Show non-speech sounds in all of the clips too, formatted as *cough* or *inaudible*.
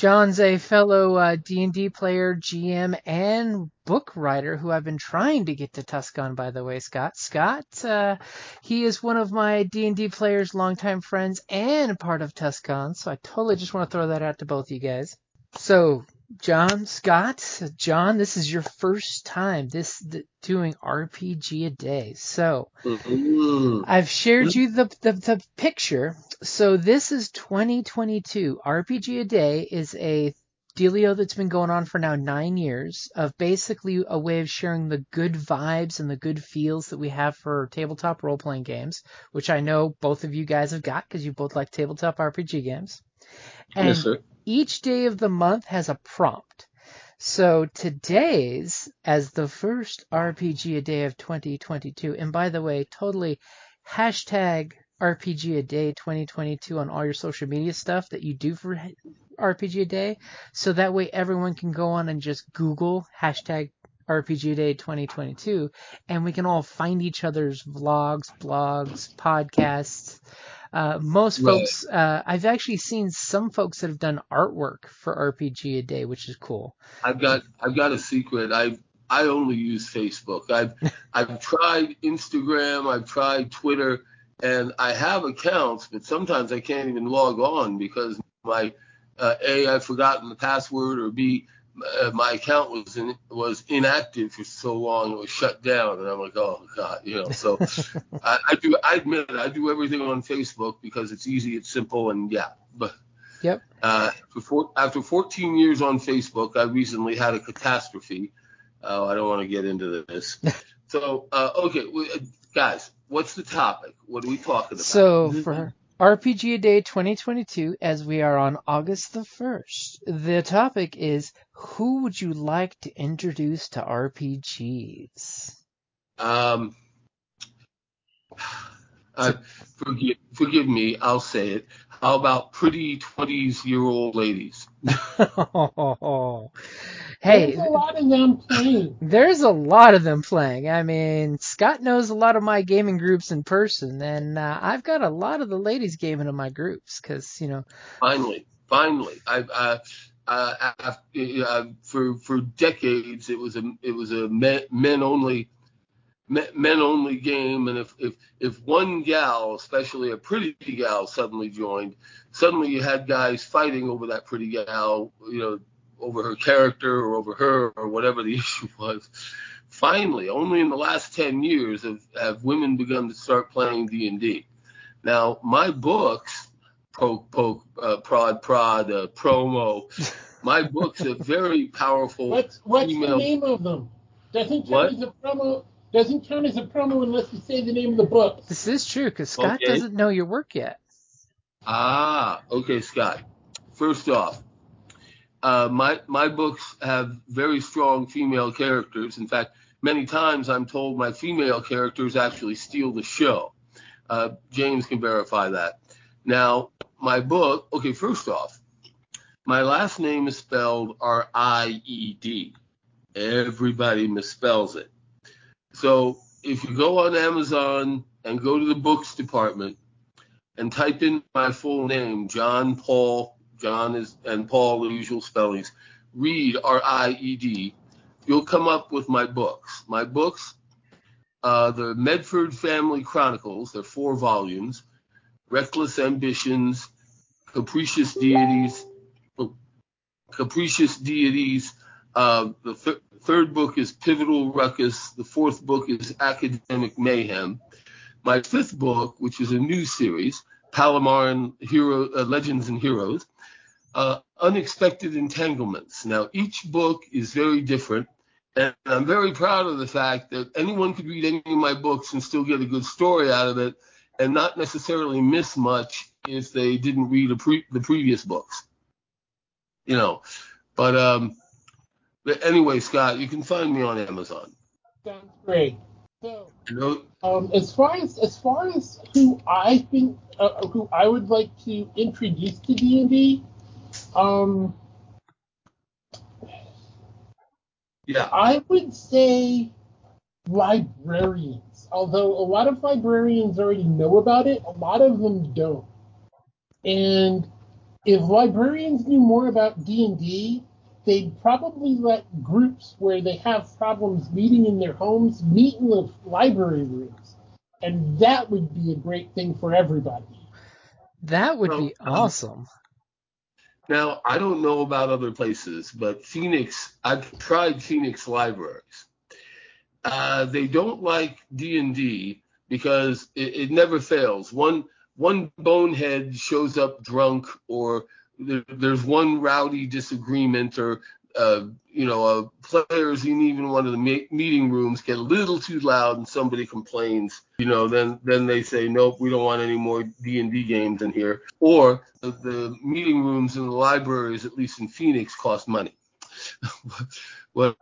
John's a fellow uh, D&D player, GM, and book writer who I've been trying to get to Tucson, by the way, Scott. Scott, uh, he is one of my D&D players, longtime friends, and part of Tucson, so I totally just want to throw that out to both you guys. So, John, Scott, John, this is your first time this doing RPG a day. So Mm-hmm. I've shared you the, the the picture. So this is 2022. RPG a day is a dealio that's been going on for now nine years of basically a way of sharing the good vibes and the good feels that we have for tabletop role playing games, which I know both of you guys have got because you both like tabletop RPG games. And yes, sir. Each day of the month has a prompt. So today's as the first RPG a day of 2022, and by the way, totally hashtag RPG a day 2022 on all your social media stuff that you do for RPG a day. So that way everyone can go on and just Google hashtag RPG day 2022 and we can all find each other's vlogs, blogs, podcasts. Uh, most Right. folks, uh, I've actually seen some folks that have done artwork for RPG a day, which is cool. I've got I've got a secret. I I only use Facebook. I've *laughs* I've tried Instagram. I've tried Twitter, and I have accounts, but sometimes I can't even log on because my uh, a I've forgotten the password, or b uh, my account was in, was inactive for so long it was shut down, and I'm like, oh god, you know. So *laughs* I, I do I admit it, I do everything on Facebook because it's easy, it's simple, and yeah, but. Yep. Uh, after 14 years on Facebook, I recently had a catastrophe. Uh, I don't want to get into this. *laughs* so, uh, okay, uh, guys, what's the topic? What are we talking about? So for RPG a day 2022, as we are on August the 1st, the topic is who would you like to introduce to RPGs? um, uh, forgive, forgive me, I'll say it. How about pretty 20s year old ladies? *laughs* hey, There's a lot of them playing. there's a lot of them playing. I mean, Scott knows a lot of my gaming groups in person, and uh, I've got a lot of the ladies gaming in my groups because, you know, Finally, finally, I, uh, uh, af- uh, for for decades it was a it was a men, men only men, men only game, and if if if one gal, especially a pretty gal, suddenly joined, suddenly you had guys fighting over that pretty gal, you know, over her character or over her or whatever the *laughs* issue was. Finally, only in the last ten years have have women begun to start playing D and D. Now, my books, poke, poke, uh, prod, prod, uh, promo, *laughs* my books are very powerful What's what's female. the name of them? Doesn't count What? as promo. Doesn't count as a promo unless you say the name of the book. this is true because Scott Okay. doesn't know your work yet. Ah, okay, Scott. First off, uh, my my books have very strong female characters. In fact, many times I'm told my female characters actually steal the show. Uh, James can verify that. Now, my book. Okay, first off, my last name is spelled R I E D. Everybody misspells it. So if you go on Amazon and go to the books department, and type in my full name, John Paul, John is and Paul the usual spellings, Ried R I E D, you'll come up with my books. My books, uh, the Medford Family Chronicles, they're four volumes, Reckless Ambitions, Capricious Deities, Capricious Deities. Uh, the th- third book is Pivotal Ruckus. The fourth book is Academic Mayhem. My fifth book, which is a new series, Palomaran Hero, uh, Legends and Heroes, uh, Unexpected Entanglements. Now, each book is very different, and I'm very proud of the fact that anyone could read any of my books and still get a good story out of it, and not necessarily miss much if they didn't read pre- the previous books. You know, but um, but anyway, Scott, you can find me on Amazon. Sounds great. So, um, as far as as far as who I think uh, who I would like to introduce to D and D, um, yeah, I would say librarians. Although a lot of librarians already know about it, a lot of them don't. And if librarians knew more about D and D, they'd probably let groups where they have problems meeting in their homes meet in the library rooms, and that would be a great thing for everybody. That would Well, be um, awesome. Now, I don't know about other places, but Phoenix, I've tried Phoenix libraries. Uh, they don't like D&D because it, it never fails. One one bonehead shows up drunk, or there, there's one rowdy disagreement, or uh, you know, uh, players in even one of the ma- meeting rooms get a little too loud, and somebody complains. You know, then then they say, nope, we don't want any more D&D games in here. Or the, the meeting rooms in the libraries, at least in Phoenix, cost money. *laughs* what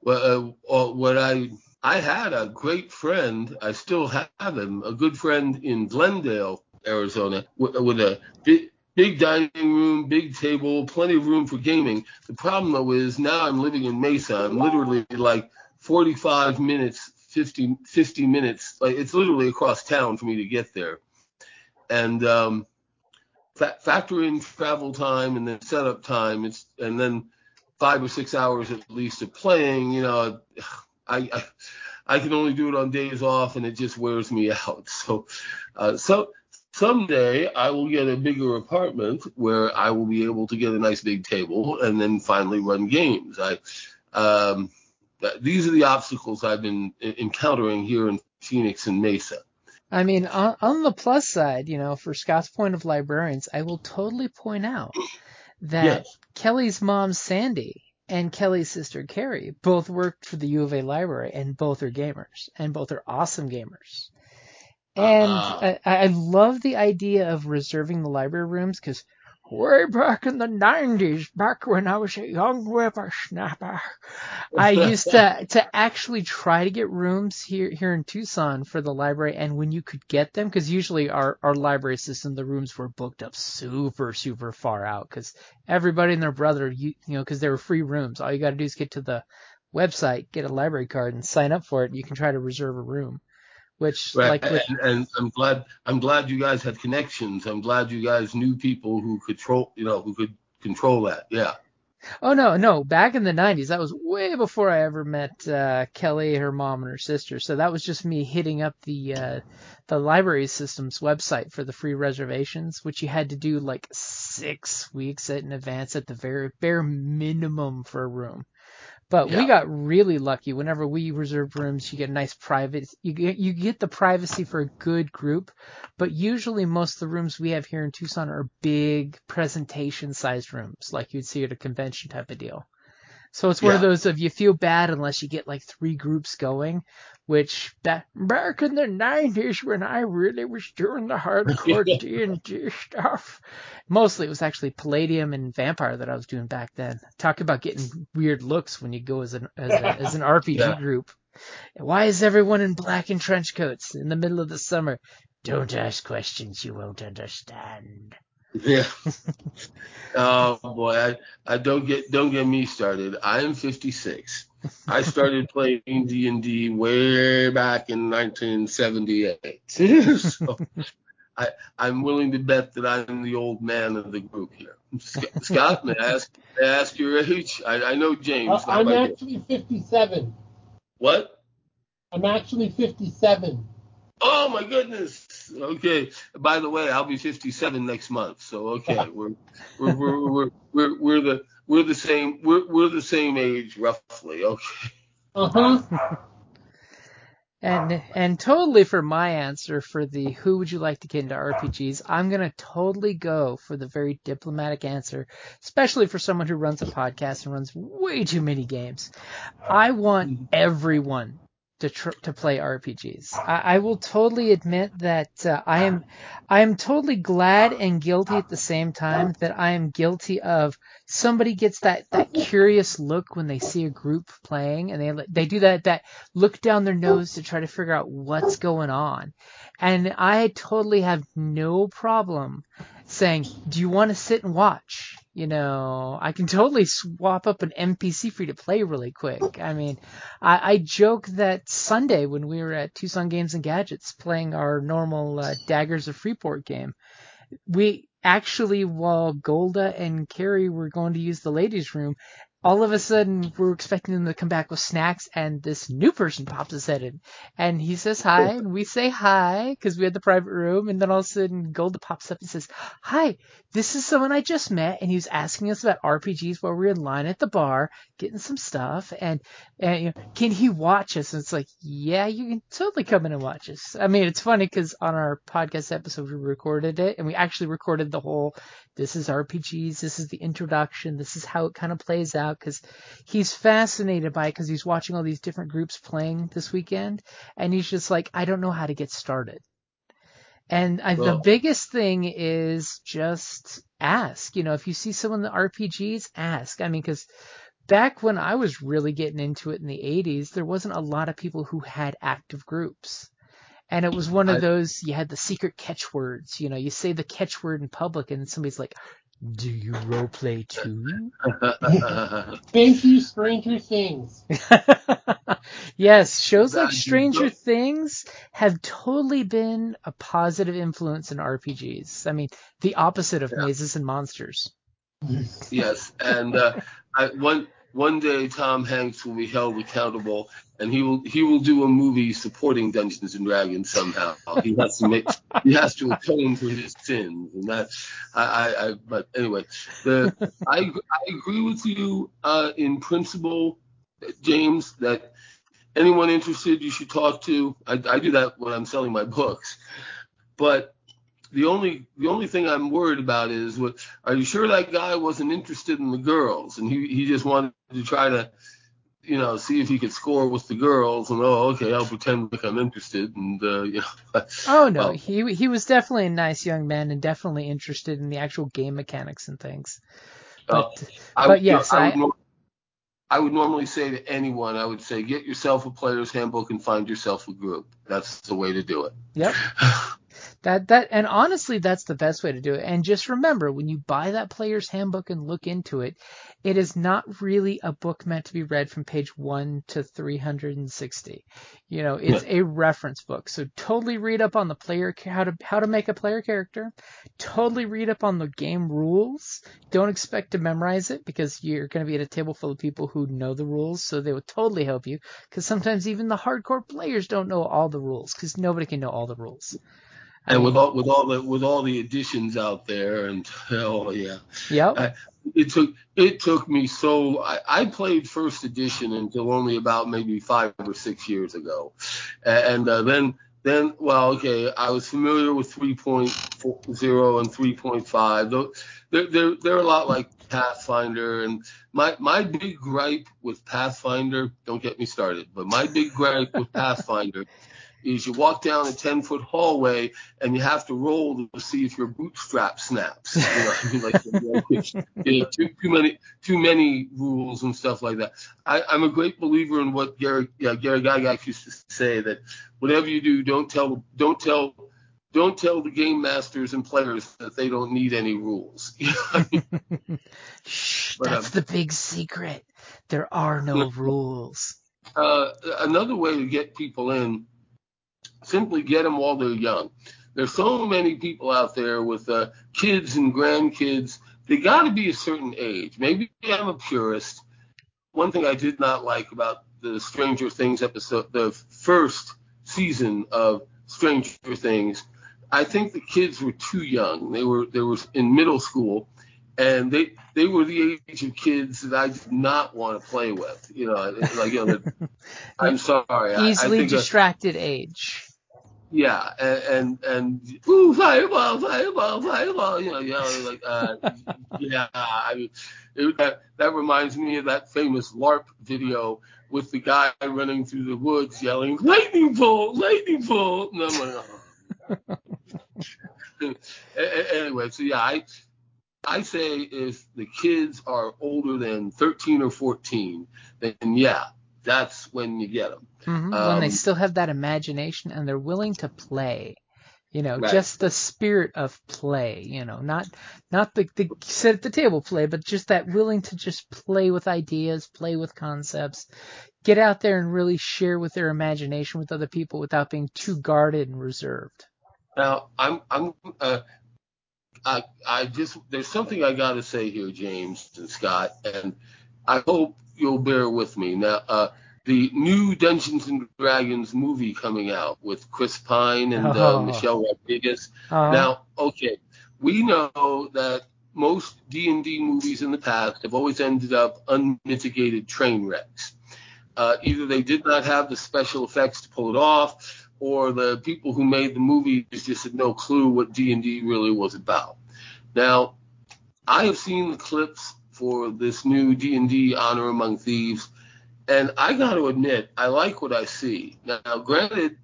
what uh, what I I had a great friend. I still have him, a good friend in Glendale, Arizona, with, with a big dining room, big table, plenty of room for gaming. The problem though is now I'm living in Mesa. I'm literally like 45 minutes, 50 50 minutes. Like it's literally across town for me to get there. And um, fa- factor in travel time and then setup time. It's and then five or six hours at least of playing. You know, I, I I can only do it on days off, and it just wears me *laughs* out. So, uh, so someday I will get a bigger apartment where I will be able to get a nice big table and then finally run games. I um, th- these are the obstacles I've been encountering here in Phoenix and Mesa. I mean, on, on the plus side, you know, for Scott's point of librarians, I will totally point out that Yes. Kelly's mom, Sandy, and Kelly's sister, Carrie, both worked for the U of A library, and both are gamers, and both are awesome gamers. And Uh-uh. I, I love the idea of reserving the library rooms because way back in the 90s, back when I was a young whippersnapper, I used to, *laughs* to actually try to get rooms here, here in Tucson for the library. And when you could get them, because usually our, our library system, the rooms were booked up super, super far out because everybody and their brother, you, you know, because they were free rooms. All you got to do is get to the website, get a library card and sign up for it. And you can try to reserve a room, which Right, like and, and I'm glad I'm glad you guys had connections. I'm glad you guys knew people who control, you know, who could control that. Yeah. Oh no, no! Back in the '90s, that was way before I ever met uh, Kelly, her mom, and her sister. So that was just me hitting up the uh, the library system's website for the free reservations, which you had to do like six weeks in advance at the very bare minimum for a room. But we got really lucky. Whenever we reserved rooms, you get a nice private. You get you get the privacy for a good group. But usually, most of the rooms we have here in Tucson are big presentation-sized rooms, like you'd see at a convention type of deal. So it's one of those of you feel bad unless you get like three groups going, which back back in the '90s when I really was doing the hardcore *laughs* D and D stuff, mostly it was actually Palladium and Vampire that I was doing back then. Talk about getting weird looks when you go as an as, a, as an *laughs* RPG Yeah. group. Why is everyone in black and trench coats in the middle of the summer? Don't ask questions you won't understand. Yeah. *laughs* oh boy, I, I don't get don't get me started. I am 56. I started playing D and D way back in 1978. so I, I'm willing to bet that I'm the old man of the group here. Scott, may I ask, may I ask your age? I, I know James. Uh, I'm actually 57. What? I'm actually 57. Oh my goodness. Okay. By the way, I'll be 57 next month. So okay, *laughs* we're we're we're we're, we're, we're the we're the same we're we're the same age roughly. Okay. Uh huh. And and totally for my answer for the who would you like to get into RPGs, I'm gonna totally go for the very diplomatic answer, especially for someone who runs a podcast and runs way too many games. I want everyone to tr- to play RPGs. I, I will totally admit that uh, I am I am totally glad and guilty at the same time that I am guilty of somebody gets that that curious look when they see a group playing and they they do that that look down their nose to try to figure out what's going on. And I totally have no problem saying, "Do you want to sit and watch?" You know, I can *laughs* totally swap up an NPC free to play really quick. I mean, I, I joke that Sunday when we were at Tucson Games and Gadgets playing our normal uh, Daggers of Freeport game, we actually, while Golda and Carrie were going to use the ladies' room, all of a sudden we're expecting them to come back with snacks and this new person pops his head in. And he says hi and we say hi because we had the private room and then all of a sudden Golda pops up and says hi this is someone I just met and he was asking us about RPGs while we are in line at the bar getting some stuff and, and you know, can he watch us? And it's like yeah you can totally come in and watch us. I mean it's funny because on our podcast episode we recorded it and we actually recorded the whole this is RPGs, this is the introduction, this is how it kind of plays out because he's fascinated by it because he's watching all these different groups playing this weekend and he's just like, I don't know how to get started. And I, the biggest thing is just ask. You know, if you see someone in the RPGs, ask. I mean, because back when I was really getting into it in the 80s, there wasn't a lot of people who had active groups. And it was one of I, those, you had the secret catchwords. You know, you say the catchword in public and somebody's like, do you roleplay too? *laughs* Thank you, Stranger Things. *laughs* yes, shows like Stranger Things have totally been a positive influence in RPGs. I mean, the opposite of yeah. Mazes and Monsters. Yes, and uh, I, one one day Tom Hanks will be held accountable and he will he will do a movie supporting Dungeons and Dragons somehow. He has to make he has to atone for his sins, and that I, I, I but anyway, the I I agree with you uh, in principle, James, that anyone interested you should talk to. I, I do that when I'm selling my books, but the only the only thing I'm worried about is what are you sure that guy wasn't interested in the girls and he he just wanted to try to you know, see if he could score with the girls, and oh, okay, I'll pretend like I'm interested, and uh, you know. *laughs* oh no, he he was definitely a nice young man, and definitely interested in the actual game mechanics and things. But, uh, I, but yes, I, I, would, I would normally say to anyone, I would say, get yourself a player's handbook and find yourself a group. That's the way to do it. Yep. *laughs* That that and honestly that's the best way to do it. And just remember when you buy that player's handbook and look into it, it is not really a book meant to be read from page 1 to 360. You know, it's yeah. a reference book. So totally read up on the player how to how to make a player character. Totally read up on the game rules. Don't expect to memorize it because you're going to be at a table full of people who know the rules, so they will totally help you cuz sometimes even the hardcore players don't know all the rules cuz nobody can know all the rules and with all with all the with all the additions out there and oh yeah. Yeah it took it took me so I, I, played first edition until only about maybe five or six years ago. And uh, then then well okay i was familiar with 3.0 and 3.5 they're, they're, they're a lot like pathfinder. And my my big gripe with pathfinder don't get me started but my big gripe with *laughs* pathfinder is you walk down a 10 foot hallway and you have to roll to see if your bootstrap snaps. You know, like, you know, too, too, many too many rules and stuff like that. I, am a great believer in what Gary yeah, Gary Gygax used to say that whatever you do, don't tell don't tell don't tell the game masters and players that they don't need any rules. *laughs* Shh, but, that's um, the big secret. There are no *laughs* rules. Uh, another way to get people in simply get them while they're young. there's so many people out there with uh, kids and grandkids. They got to be a certain age. Maybe I'm a purist. One thing I did not like about the Stranger Things episode, the first season of Stranger Things, I think the kids were too young. They were they were in middle school, and they they were the age of kids that I did not want to play with. You know, like you know, *laughs* I'm sorry, easily I, I distracted age. Yeah, and and, and ooh, fireball, fireball, fireball. You know, you know, like uh, *laughs* yeah. I mean, it, that that reminds me of that famous LARP video with the guy running through the woods yelling lightning bolt, lightning bolt. And I'm like, oh. *laughs* anyway, so yeah, I I say if the kids are older than 13 or 14, then yeah, that's when you get them. Mm-hmm. Um, when they um, still have that imagination and they're willing to play. You know, right. just the spirit of play, you know, not not the, the sit at the table play, but just that willing to just play with ideas, play with concepts, get out there and really share with their imagination with other people without being too guarded and reserved. Now, I'm I'm uh, I I just there's something I got to say here, James and Scott, and I hope you'll bear with me. Now, uh, the new Dungeons and Dragons movie coming out with Chris Pine and uh, oh. Michelle Rodriguez. Uh-huh. Now, okay, we know that most D&D movies in the past have always ended up unmitigated train wrecks. Uh, either they did not have the special effects to pull it off, or the people who made the movies just had no clue what D&D really was about. Now, I have seen the clips for this new D&D Honor Among Thieves, and I got to admit, I like what I see. Now, granted,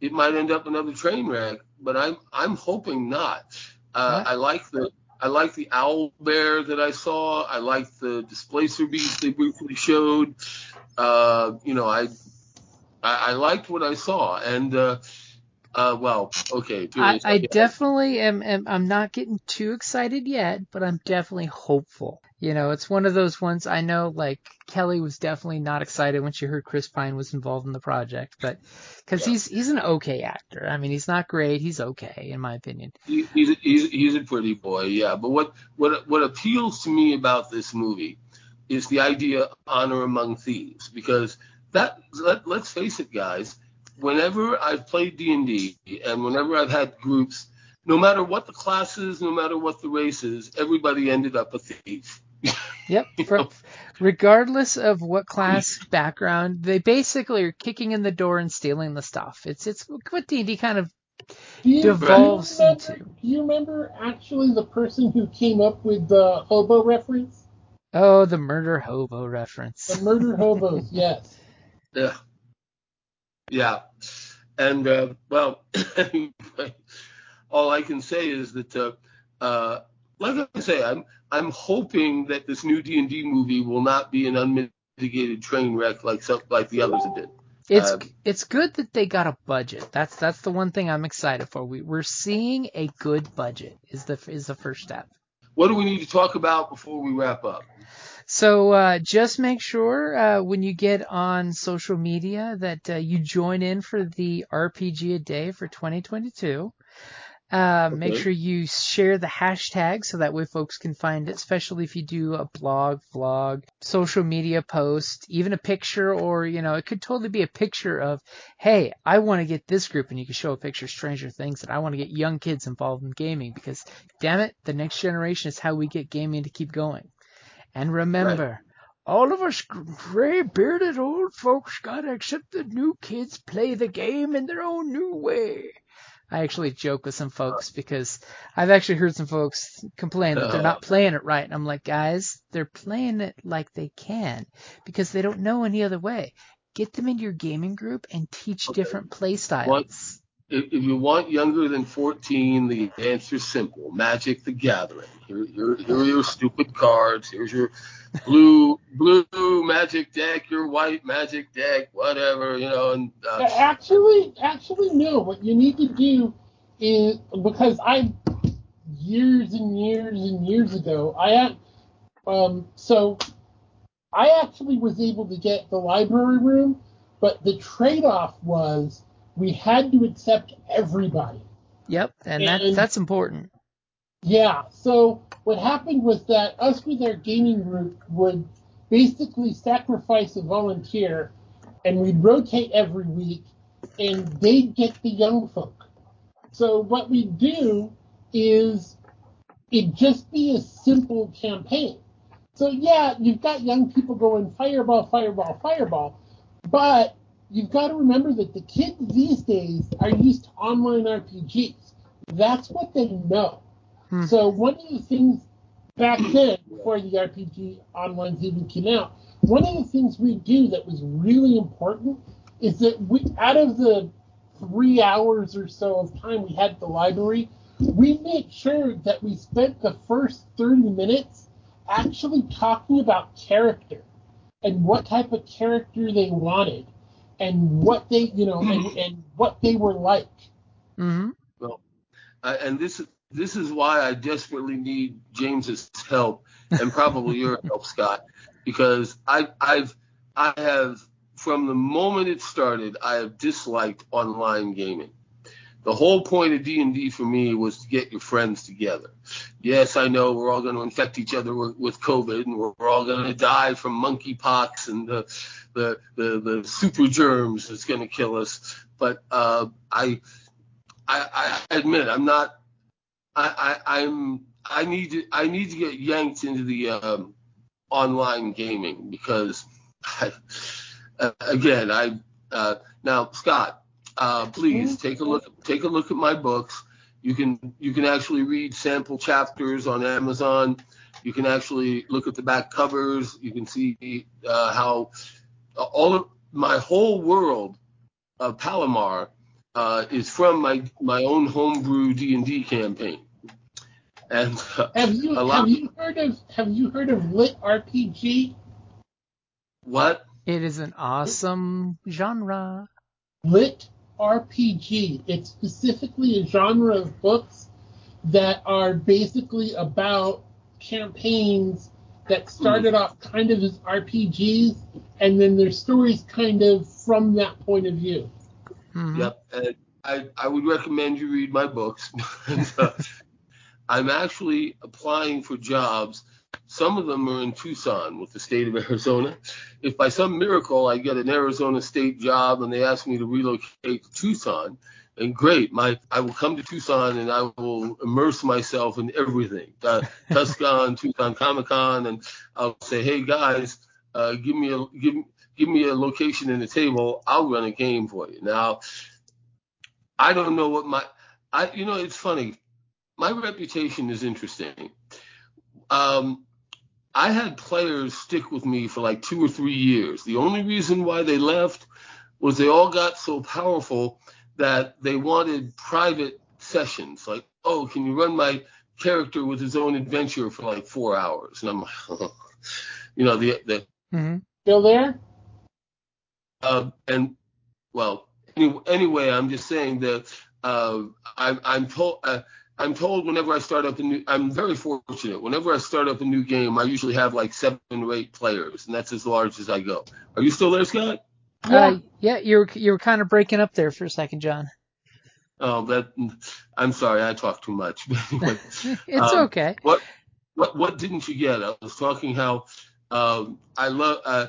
it might end up another train wreck, but I'm I'm hoping not. Uh, I like the I like the owl bear that I saw. I like the displacer beast they briefly showed. Uh, you know, I, I I liked what I saw, and uh, uh, well, okay. I, I definitely am, am. I'm not getting too excited yet, but I'm definitely hopeful. You know, it's one of those ones. I know, like Kelly was definitely not excited when she heard Chris Pine was involved in the project, but because yeah. he's he's an okay actor. I mean, he's not great. He's okay, in my opinion. He, he's a, he's he's a pretty boy, yeah. But what what what appeals to me about this movie is the idea of honor among thieves, because that let, let's face it, guys whenever I've played D&D and whenever I've had groups, no matter what the class is, no matter what the race is, everybody ended up a thief. *laughs* yep. For, regardless of what class *laughs* background, they basically are kicking in the door and stealing the stuff. It's it's what D&D kind of devolves remember, into. Do you remember actually the person who came up with the hobo reference? Oh, the murder hobo reference. The murder *laughs* hobos, yes. Yeah. Yeah, and uh, well, *laughs* all I can say is that, uh, uh, like I say, I'm I'm hoping that this new D and D movie will not be an unmitigated train wreck like some like the others have been. It's uh, it's good that they got a budget. That's that's the one thing I'm excited for. We we're seeing a good budget is the is the first step. What do we need to talk about before we wrap up? So uh, just make sure uh, when you get on social media that uh, you join in for the RPG a day for 2022. Uh, okay. Make sure you share the hashtag so that way folks can find it, especially if you do a blog, vlog, social media post, even a picture, or, you know, it could totally be a picture of, hey, I want to get this group, and you can show a picture of Stranger Things, and I want to get young kids involved in gaming because, damn it, the next generation is how we get gaming to keep going. And remember, right. all of us gray bearded old folks gotta accept the new kids play the game in their own new way. I actually joke with some folks because I've actually heard some folks complain that they're not *laughs* playing it right. And I'm like, guys, they're playing it like they can because they don't know any other way. Get them into your gaming group and teach okay. different play styles. What, if, you want younger than 14, the answer is simple: Magic: The Gathering. Here, here, here are your stupid cards. Here's your blue blue magic deck, your white magic deck, whatever, you know. And uh, actually, actually, no. What you need to do is because I years and years and years ago, I um so I actually was able to get the library room, but the trade-off was we had to accept everybody. Yep, and, that that's important. Yeah. So what happened was that us with our gaming group would basically sacrifice a volunteer, and we'd rotate every week, and they'd get the young folk. So what we do is it just be a simple campaign. So yeah, you've got young people going fireball, fireball, fireball, but you've got to remember that the kids these days are used to online RPGs. That's what they know. Hmm. So one of the things back then, before the RPG online even came out, one of the things we do that was really important is that we, out of the three hours or so of time we had at the library, we made sure that we spent the first 30 minutes actually talking about character and what type of character they wanted and what they, you know, and, and what they were like. hmm Uh, and this this is why I desperately need James's help and probably your *laughs* help, Scott, because I I've I have from the moment it started I have disliked online gaming. The whole point of D&D for me was to get your friends together. Yes, I know we're all going to infect each other with, with COVID, and we're, we're all going to die from monkeypox and the the the, the super germs that's going to kill us. But uh, I I, I admit I'm not. I, I I'm I need to I need to get yanked into the um, online gaming because I, uh, again I uh, now Scott uh, please take a look take a look at my books. You can you can actually read sample chapters on Amazon. You can actually look at the back covers. You can see uh, how all of my whole world of Palomar uh, is from my my own homebrew D and D campaign. And uh, Have you have you heard of have you heard of lit RPG? what? It is an awesome genre. Lit RPG. It's specifically a genre of books that are basically about campaigns that started off kind of as RPGs, and then their stories kind of from that point of view. Mhm. Yep. And I I would recommend you read my books. *laughs* And, uh, I'm actually applying for jobs. Some of them are in Tucson with the state of *laughs* Arizona. If by some miracle I get an Arizona state job and they ask me to relocate to Tucson, then great. My I will come to Tucson and I will immerse myself in everything. Uh, *laughs* Tucson, Tucson Comic Con, and I'll say, hey guys, uh, give me a give give me a location and a table. I'll run a game for you. Now, I don't know what my I you know it's funny. My reputation is interesting. Um, I had players stick with me for like two or three years. The only reason why they left was they all got so powerful that they wanted private sessions. Like, oh, can you run my character with his own adventure for like four hours? And I'm like, *laughs* you know, the the Mhm. Still there? uh, and well, any, anyway, I'm just saying that uh, I'm, I'm told. Uh, I'm told whenever I start up a new, I'm very fortunate. Whenever I start up a new game, I usually have like seven or eight players, and that's as large as I go. Are you still there, Scott? Yeah. Uh, yeah, you were you were kind of breaking up there for a second, John. Oh, that. I'm sorry, I talk too much. *laughs* But anyway, *laughs* it's Um, okay. what what what didn't you get? I was talking how um, I love. Uh,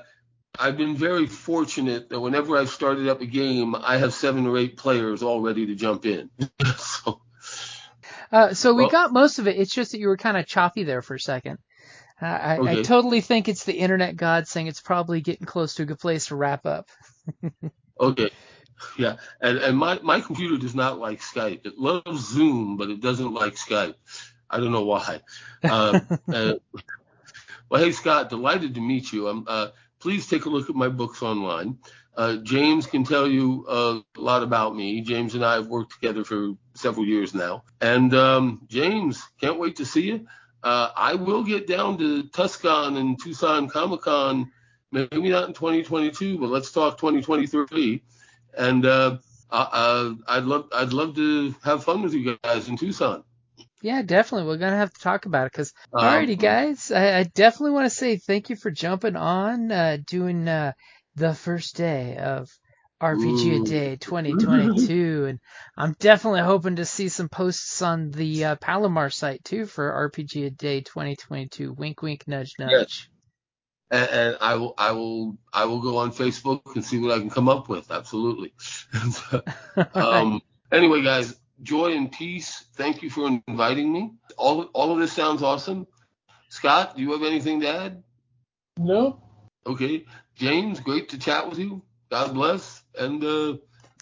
I've been very fortunate that whenever I've started up a game, I have seven or eight players all ready to jump in. *laughs* so Uh, so we well- got most of it. It's just that you were kind of choppy there for a second. Uh, I, I totally think it's the internet god saying it's probably getting close to a good place to wrap up. *laughs* Okay. Yeah. And and my, my computer does not like Skype. It loves Zoom, but it doesn't like Skype. I don't know why. *laughs* Um, uh, well, hey Scott, delighted to meet you. Um, uh, please take a look at my books online. Uh, James can tell you uh, a lot about me. James and I have worked together for several years now. And um, James, can't wait to see you. Uh, I will get down to Tucson and Tucson Comic Con, maybe not in 2022, but let's talk 2023. And uh, uh, I'd love I'd love to have fun with you guys in Tucson. Yeah, definitely. We're gonna have to talk about it because. Um, Alrighty, guys. I, I definitely want to say thank you for jumping on, uh, doing uh, the first day of RPG a Ooh. Day *laughs* 2022, and I'm definitely hoping to see some posts on the uh, Palomar site too for RPG a Day 2022. Wink, wink, nudge, nudge. Yes. And, and I will, I will, I will go on Facebook and see what I can come up with. Absolutely. *laughs* *laughs* um, anyway, guys, joy and peace. Thank you for inviting me. All, all of this sounds awesome. Scott, do you have anything to add? No. Okay. James, great to chat with you. God bless and uh,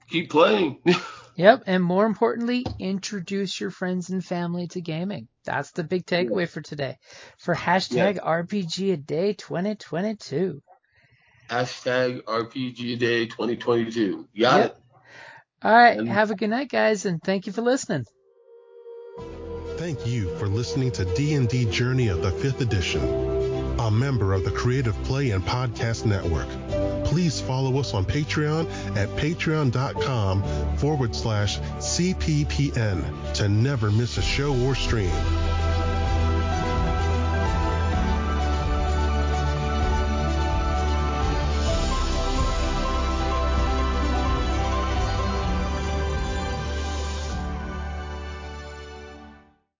keep playing. *laughs* Yep, and more importantly, introduce your friends and family to gaming. That's the big takeaway yeah. for today. For hashtag yeah. RPG a day 2022. Hashtag RPG a day 2022. Got yep. it. All right. And have a good night, guys, and thank you for listening. Thank you for listening to D&D Journey of the 5th Edition, a member of the Creative Play and Podcast Network please follow us on Patreon at patreon.com forward slash CPPN to never miss a show or stream.